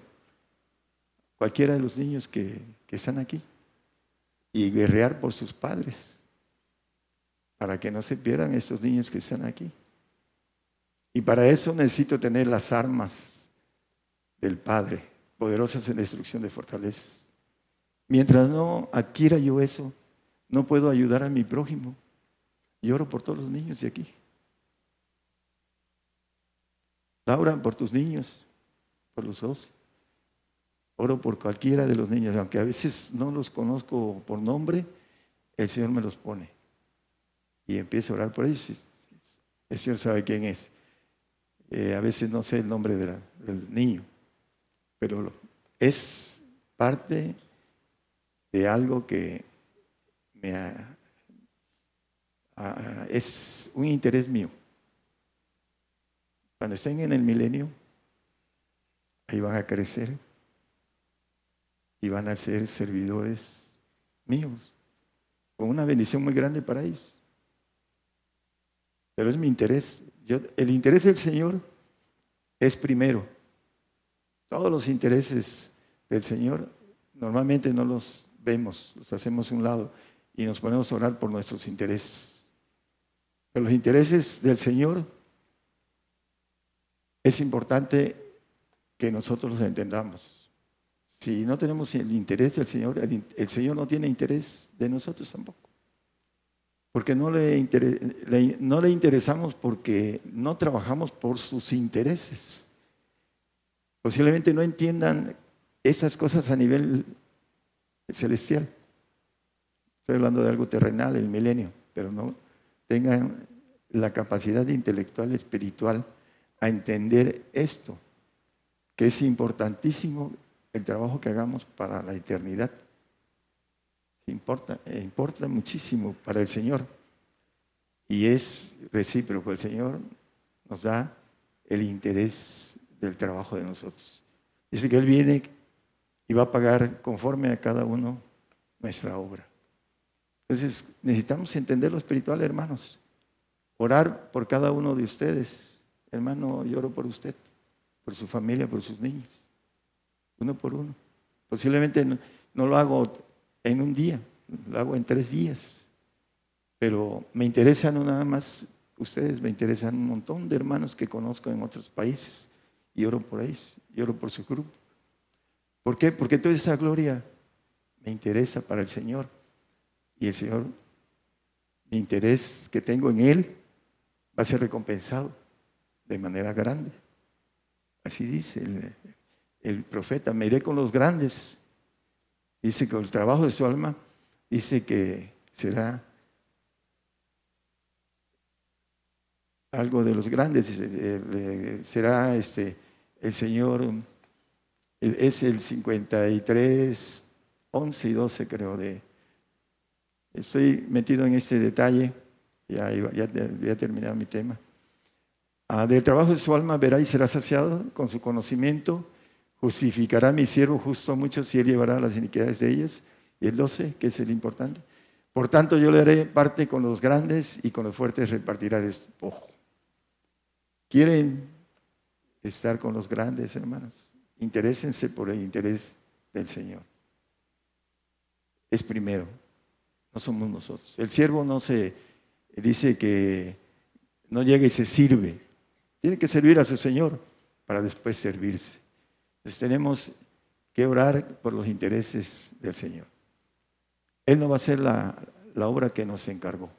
C: cualquiera de los niños que, que están aquí y guerrear por sus padres para que no se pierdan estos niños que están aquí. Y para eso necesito tener las armas del Padre, poderosas en destrucción de fortalezas. Mientras no adquiera yo eso, no puedo ayudar a mi prójimo. Lloro por todos los niños de aquí. Laura, por tus niños, por los dos. Oro por cualquiera de los niños, aunque a veces no los conozco por nombre, el Señor me los pone. Y empiezo a orar por ellos. El Señor sabe quién es. Eh, a veces no sé el nombre del niño, pero es parte de algo que me es un interés mío. Cuando estén en el milenio, ahí van a crecer y van a ser servidores míos, con una bendición muy grande para ellos. Pero es mi interés el interés del Señor es primero. Todos los intereses del Señor normalmente no los vemos, los hacemos a un lado y nos ponemos a orar por nuestros intereses. Los intereses del Señor es importante que nosotros los entendamos. Si no tenemos el interés del Señor, el Señor no tiene interés de nosotros tampoco porque no le, no le interesamos porque no trabajamos por sus intereses. Posiblemente no entiendan esas cosas a nivel celestial. Estoy hablando de algo terrenal, el milenio, pero no tengan la capacidad intelectual, espiritual, a entender esto, que es importantísimo el trabajo que hagamos para la eternidad. Importa, eh, importa muchísimo para el Señor. Y es recíproco. El Señor nos da el interés del trabajo de nosotros. Dice que Él viene y va a pagar conforme a cada uno nuestra obra. Entonces necesitamos entender lo espiritual, hermanos. Orar por cada uno de ustedes. Hermano, lloro por usted, por su familia, por sus niños. Uno por uno. Posiblemente no, lo hago en un día, lo hago en tres días. Pero me interesan no nada más ustedes, me interesan un montón de hermanos que conozco en otros países y oro por ellos, y oro por su grupo. ¿Por qué? Porque toda esa gloria me interesa para el Señor. Y el Señor, mi interés que tengo en Él va a ser recompensado de manera grande. Así dice el, profeta, me iré con los grandes. Dice que el trabajo de su alma, dice que será algo de los grandes, será este, el Señor, es el 53, 11 y 12 creo de... Estoy metido en este detalle ya, ya, ya terminado mi tema. Ah, del trabajo de su alma verá y será saciado con su conocimiento. Justificará a mi siervo justo a muchos y él llevará las iniquidades de ellos. Y el 12, que es el importante. Por tanto, yo le haré parte con los grandes y con los fuertes repartirá despojo. ¿Quieren estar con los grandes, hermanos? Interésense por el interés del Señor. Es primero, no somos nosotros. El siervo no se dice que no llega y se sirve. Tiene que servir a su Señor para después servirse. Entonces tenemos que orar por los intereses del Señor. Él no va a hacer la, la obra que nos encargó.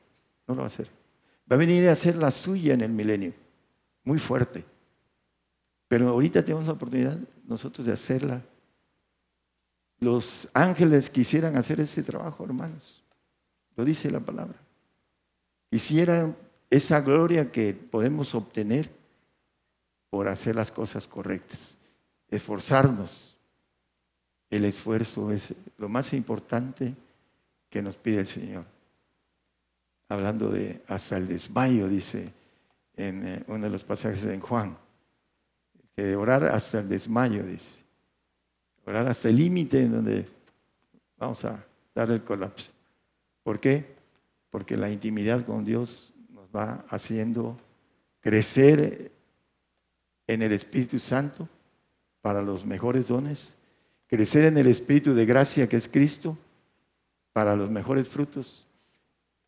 C: No lo va a hacer. Va a venir a hacer la suya en el milenio. Muy fuerte. Pero ahorita tenemos la oportunidad nosotros de hacerla. Los ángeles quisieran hacer ese trabajo, hermanos. Lo dice la palabra. Quisiera esa gloria que podemos obtener por hacer las cosas correctas, esforzarnos. El esfuerzo es lo más importante que nos pide el Señor. Hablando de hasta el desmayo, dice en eh, uno de los pasajes en Juan, que orar hasta el desmayo, dice. Orar hasta el límite en donde vamos a dar el colapso. ¿Por qué? porque la intimidad con Dios nos va haciendo crecer en el Espíritu Santo para los mejores dones, crecer en el Espíritu de gracia que es Cristo para los mejores frutos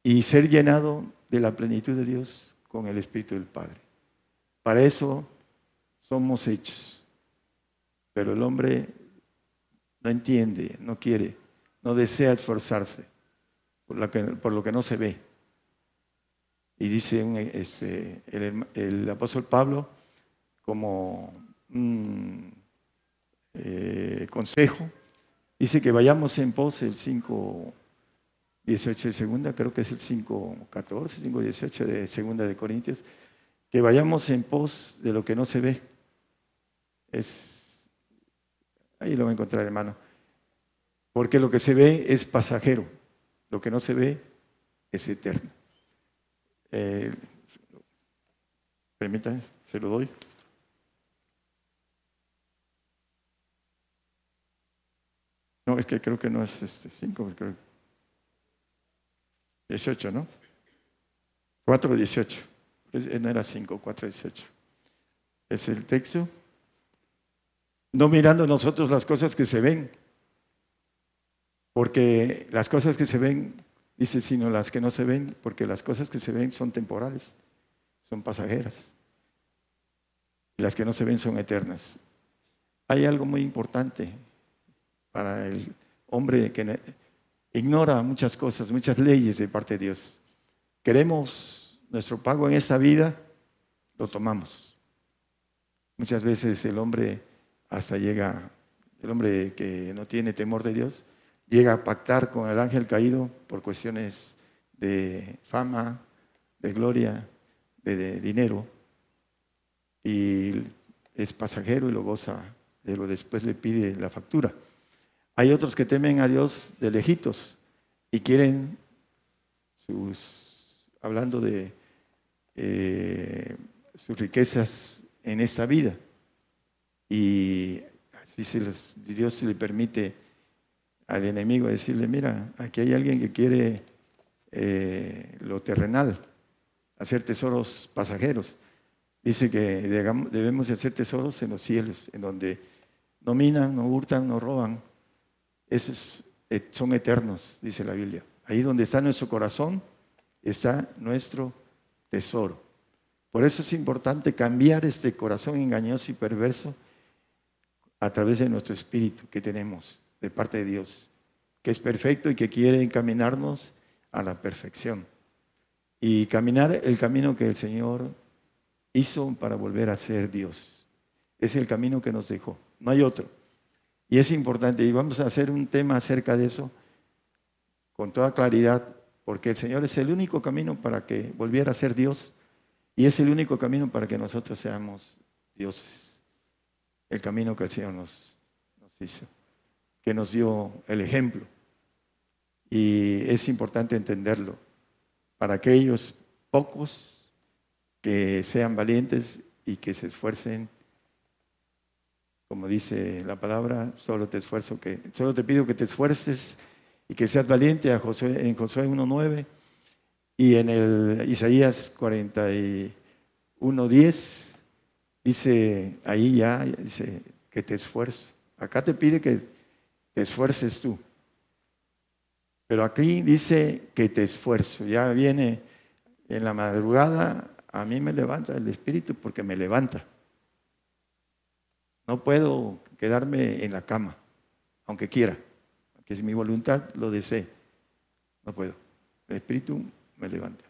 C: y ser llenado de la plenitud de Dios con el Espíritu del Padre. Para eso somos hechos. Pero el hombre no entiende, no quiere, no desea esforzarse por, lo que no se ve. Y dice este, el, apóstol Pablo como un eh, consejo, dice que vayamos en pos el 5, 18 de segunda, creo que es el 5, 14, 5, 18 de segunda de Corintios, que vayamos en pos de lo que no se ve. Es, ahí lo va a encontrar, hermano. Porque lo que se ve es pasajero. Lo que no se ve es eterno. Eh, permítanme, se lo doy. No, es que creo que no es este 5, creo. 18, ¿no? 4, 18. No era 5, 4, 18. Es el texto. No mirando nosotros las cosas que se ven, porque las cosas que se ven, dice, sino las que no se ven, porque las cosas que se ven son temporales, son pasajeras. Y las que no se ven son eternas. Hay algo muy importante para el hombre que ignora muchas cosas, muchas leyes de parte de Dios. Queremos nuestro pago en esa vida, lo tomamos. Muchas veces el hombre hasta llega, el hombre que no tiene temor de Dios, llega a pactar con el ángel caído por cuestiones de fama, de gloria, de, dinero, y es pasajero y lo goza pero después le pide la factura. Hay otros que temen a Dios de lejitos y quieren sus, hablando de eh, sus riquezas en esta vida. Y así Dios se le permite al enemigo decirle, mira, aquí hay alguien que quiere eh, lo terrenal, hacer tesoros pasajeros. Dice que debemos de hacer tesoros en los cielos, en donde no minan, no hurtan, no roban. Esos eh, son eternos, dice la Biblia. Ahí donde está nuestro corazón, está nuestro tesoro. Por eso es importante cambiar este corazón engañoso y perverso a través de nuestro espíritu que tenemos de parte de Dios, que es perfecto y que quiere encaminarnos a la perfección. Y caminar el camino que el Señor hizo para volver a ser Dios. Es el camino que nos dejó, no hay otro. Y es importante, y vamos a hacer un tema acerca de eso con toda claridad, porque el Señor es el único camino para que volviera a ser Dios y es el único camino para que nosotros seamos dioses. El camino que el Señor nos, nos hizo, nos dio el ejemplo. Y es importante entenderlo para aquellos pocos que sean valientes y que se esfuercen. Como dice la palabra, solo te esfuerzo que, solo te pido que te esfuerces y que seas valiente a Josué, en Josué 1.9 y en el Isaías 41.10 dice ahí ya, dice que te esfuerzo. Acá te pide que esfuerces tú. Pero aquí dice que te esfuerzo. Ya viene en la madrugada, a mí me levanta el Espíritu porque me levanta. No puedo quedarme en la cama, aunque quiera, que si mi voluntad lo desee. No puedo. El Espíritu me levanta.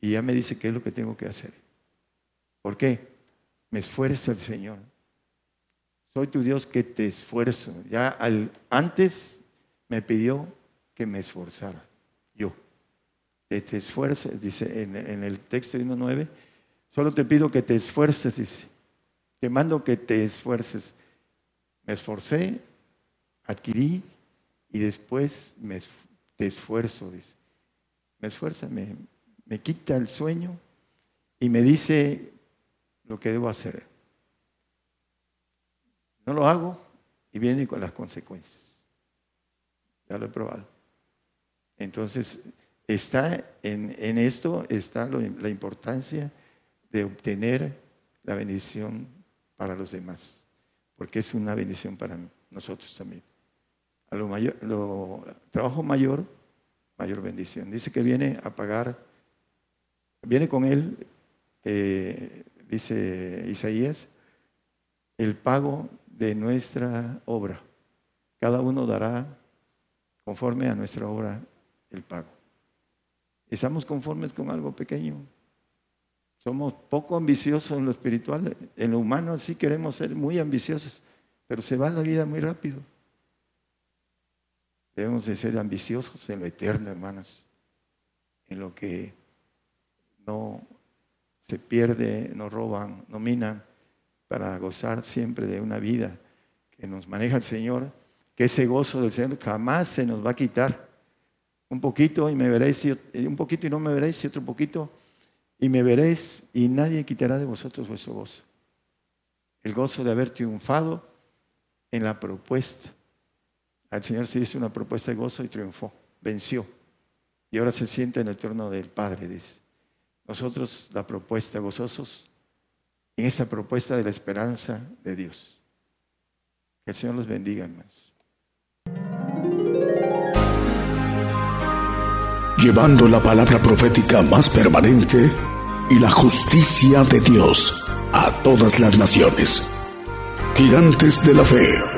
C: Y ya me dice qué es lo que tengo que hacer. ¿Por qué? Me esfuerza el Señor. Soy tu Dios que te esfuerzo. Ya al, antes me pidió que me esforzara, yo. Que te esfuerces, dice en, el texto de 1.9, solo te pido que te esfuerces, dice. Te mando que te esfuerces. Me esforcé, adquirí y después me, te esfuerzo, dice. Me esfuerza, me, me quita el sueño y me dice lo que debo hacer. No lo hago y viene con las consecuencias. Ya lo he probado. Entonces, está en, esto está la importancia de obtener la bendición para los demás, porque es una bendición para nosotros también. Lo, trabajo mayor, mayor bendición. Dice que viene a pagar, viene con él, eh, dice Isaías, el pago de nuestra obra. Cada uno dará conforme a nuestra obra el pago. Estamos conformes con algo pequeño. Somos poco ambiciosos en lo espiritual. En lo humano sí queremos ser muy ambiciosos, pero se va la vida muy rápido. Debemos de ser ambiciosos en lo eterno, hermanos. En lo que no se pierde, no roban, no minan, para gozar siempre de una vida que nos maneja el Señor, que ese gozo del Señor jamás se nos va a quitar un poquito y me veréis, un poquito y no me veréis, y otro poquito y me veréis, y nadie quitará de vosotros vuestro gozo. El gozo de haber triunfado en la propuesta. Al Señor se hizo una propuesta de gozo y triunfó, venció. Y ahora se siente en el trono del Padre, dice. Nosotros la propuesta, gozosos, en esa propuesta de la esperanza de Dios. Que el Señor los bendiga, hermanos
A: llevando la palabra profética más permanente y la justicia de Dios a todas las naciones. Gigantes de la fe.